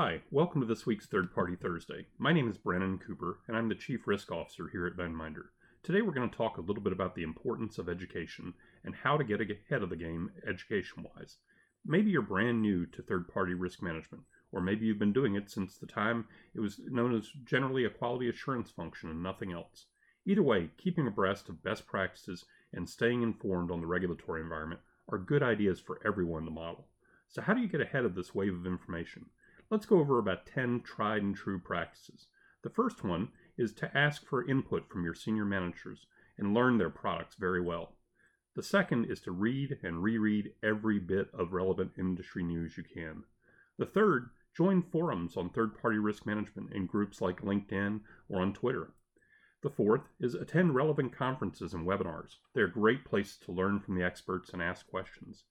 Hi, welcome to this week's Third Party Thursday. My name is Brennan Cooper, and I'm the Chief Risk Officer here at Venminder. Today we're going to talk a little bit about the importance of education and how to get ahead of the game education wise. Maybe you're brand new to third party risk management, or maybe you've been doing it since the time it was known as generally a quality assurance function and nothing else. Either way, keeping abreast of best practices and staying informed on the regulatory environment are good ideas for everyone to model. So, how do you get ahead of this wave of information? Let's go over about 10 tried and true practices. The first one is to ask for input from your senior managers and learn their products very well. The second is to read and reread every bit of relevant industry news you can. The third, join forums on third party risk management in groups like LinkedIn or on Twitter. The fourth is attend relevant conferences and webinars. They're great places to learn from the experts and ask questions.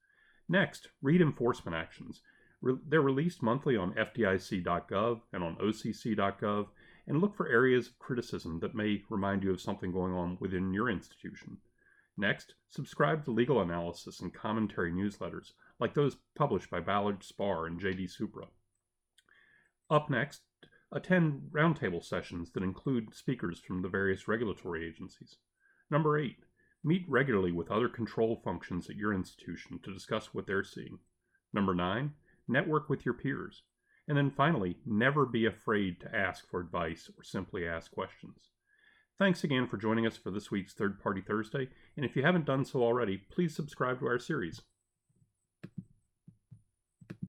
Next, read enforcement actions. Re- they're released monthly on FDIC.gov and on OCC.gov, and look for areas of criticism that may remind you of something going on within your institution. Next, subscribe to legal analysis and commentary newsletters, like those published by Ballard Spahr and JD Supra. Up next, attend roundtable sessions that include speakers from the various regulatory agencies. Number eight, meet regularly with other control functions at your institution to discuss what they're seeing. Number nine, network with your peers. And then finally, never be afraid to ask for advice or simply ask questions. Thanks again for joining us for this week's Third Party Thursday, and if you haven't done so already, please subscribe to our series.